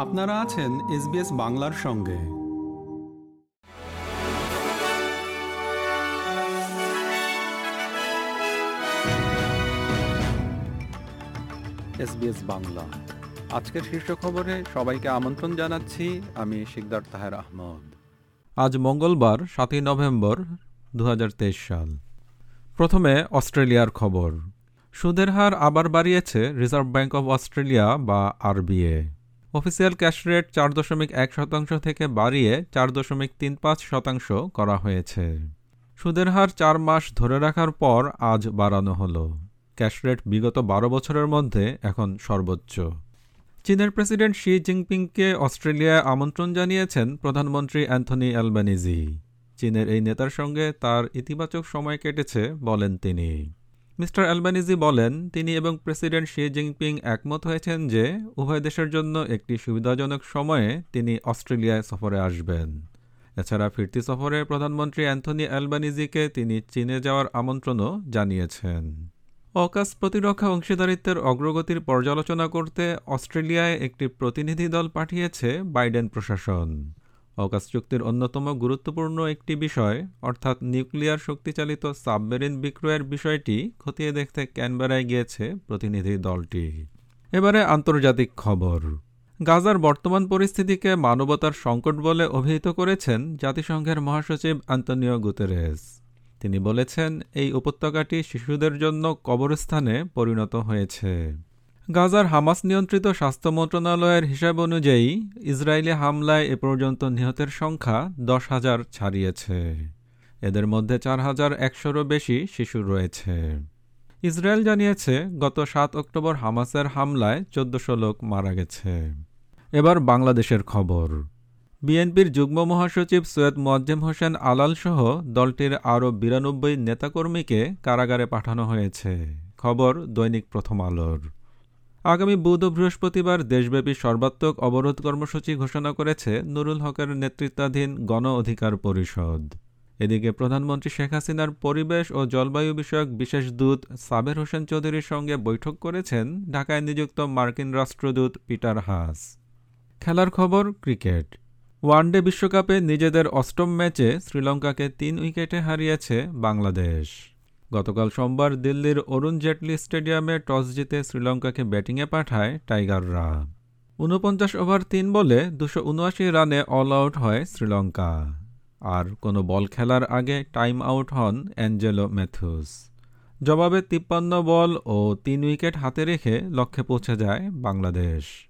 আপনারা আছেন এসবিএস বাংলার সঙ্গে। এসবিএস বাংলা। আজকের শীর্ষ খবরে সবাইকে আমন্ত্রণ জানাচ্ছি আমি শিকদার তাহের আহমদ। আজ মঙ্গলবার সাতই নভেম্বর দু হাজার তেইশ সাল। প্রথমে অস্ট্রেলিয়ার খবর। সুদের হার আবার বাড়িয়েছে রিজার্ভ ব্যাংক অব অস্ট্রেলিয়া বা আরবিএ। অফিসিয়াল ক্যাশ রেট চার দশমিক এক শতাংশ থেকে বাড়িয়ে চার দশমিক তিন পাঁচ শতাংশ করা হয়েছে। সুদের হার চার মাস ধরে রাখার পর আজ বাড়ানো হলো। ক্যাশ রেট বিগত বারো বছরের মধ্যে এখন সর্বোচ্চ। চীনের প্রেসিডেন্ট শি জিনপিংকে অস্ট্রেলিয়ায় আমন্ত্রণ জানিয়েছেন প্রধানমন্ত্রী অ্যান্থনি অ্যালবানিজি চীনের এই নেতার সঙ্গে তার ইতিবাচক সময় কেটেছে বলেন তিনি। মিস্টার অ্যালবানিজি বলেন, তিনি এবং প্রেসিডেন্ট শি জিনপিং একমত হয়েছেন যে উভয় দেশের জন্য একটি সুবিধাজনক সময়ে তিনি অস্ট্রেলিয়ায় সফরে আসবেন। এছাড়া ফিরতি সফরে প্রধানমন্ত্রী অ্যান্থনি অ্যালবানিজিকে তিনি চীনে যাওয়ার আমন্ত্রণও জানিয়েছেন। অকাশ প্রতিরক্ষা অংশীদারিত্বের অগ্রগতির পর্যালোচনা করতে অস্ট্রেলিয়ায় একটি প্রতিনিধি দল পাঠিয়েছে বাইডেন প্রশাসন। অকাশ চুক্তির অন্যতম গুরুত্বপূর্ণ একটি বিষয়, অর্থাৎ নিউক্লিয়ার শক্তিচালিত সাবমেরিন বিক্রয়ের বিষয়টি খতিয়ে দেখতে ক্যানবেরায় গিয়েছে প্রতিনিধি দলটি। এবারে আন্তর্জাতিক খবর। গাজার বর্তমান পরিস্থিতিকে মানবতার সংকট বলে অভিহিত করেছেন জাতিসংঘের মহাসচিব আন্তনিও গুতেরেস। তিনি বলেছেন, এই উপত্যকাটি শিশুদের জন্য কবরস্থানে পরিণত হয়েছে। গাজার হামাস নিয়ন্ত্রিত স্বাস্থ্য মন্ত্রণালয়ের হিসাব অনুযায়ী ইসরায়েলি হামলায় এ পর্যন্ত নিহতের সংখ্যা দশ হাজার ছাড়িয়েছে। এদের মধ্যে চার হাজার একশোরও বেশি শিশু রয়েছে। ইসরায়েল জানিয়েছে, গত সাত অক্টোবর হামাসের হামলায় চোদ্দশো লোক মারা গেছে। এবার বাংলাদেশের খবর। বিএনপির যুগ্ম মহাসচিব সৈয়দ মোয়াজ্জেম হোসেন আলাল সহ দলটির আরও বিরানব্বই নেতাকর্মীকে কারাগারে পাঠানো হয়েছে। খবর দৈনিক প্রথম আলোর। আগামী বুধ ও বৃহস্পতিবার দেশব্যাপী সর্বাত্মক অবরোধ কর্মসূচি ঘোষণা করেছে নুরুল হকের নেতৃত্বাধীন গণ অধিকার পরিষদ। এদিকে প্রধানমন্ত্রী শেখ হাসিনার পরিবেশ ও জলবায়ু বিষয়ক বিশেষ দূত সাবের হোসেন চৌধুরীর সঙ্গে বৈঠক করেছেন ঢাকায় নিযুক্ত মার্কিন রাষ্ট্রদূত পিটার হাস। খেলার খবর, ক্রিকেট। ওয়ানডে বিশ্বকাপে নিজেদের অষ্টম ম্যাচে শ্রীলঙ্কাকে তিন উইকেটে হারিয়েছে বাংলাদেশ। গতকাল সোমবার দিল্লির অরুণ জেটলি স্টেডিয়ামে টস জিতে শ্রীলঙ্কাকে ব্যাটিংয়ে পাঠায় টাইগাররা। ঊনপঞ্চাশ ওভার তিন বলে দুশো উনআশি রানে অল আউট হয় শ্রীলঙ্কা। আর কোনো বল খেলার আগে টাইম আউট হন অ্যাঞ্জেলো ম্যাথুস। জবাবে তিপ্পান্ন বল ও তিন উইকেট হাতে রেখে লক্ষ্যে পৌঁছে যায় বাংলাদেশ।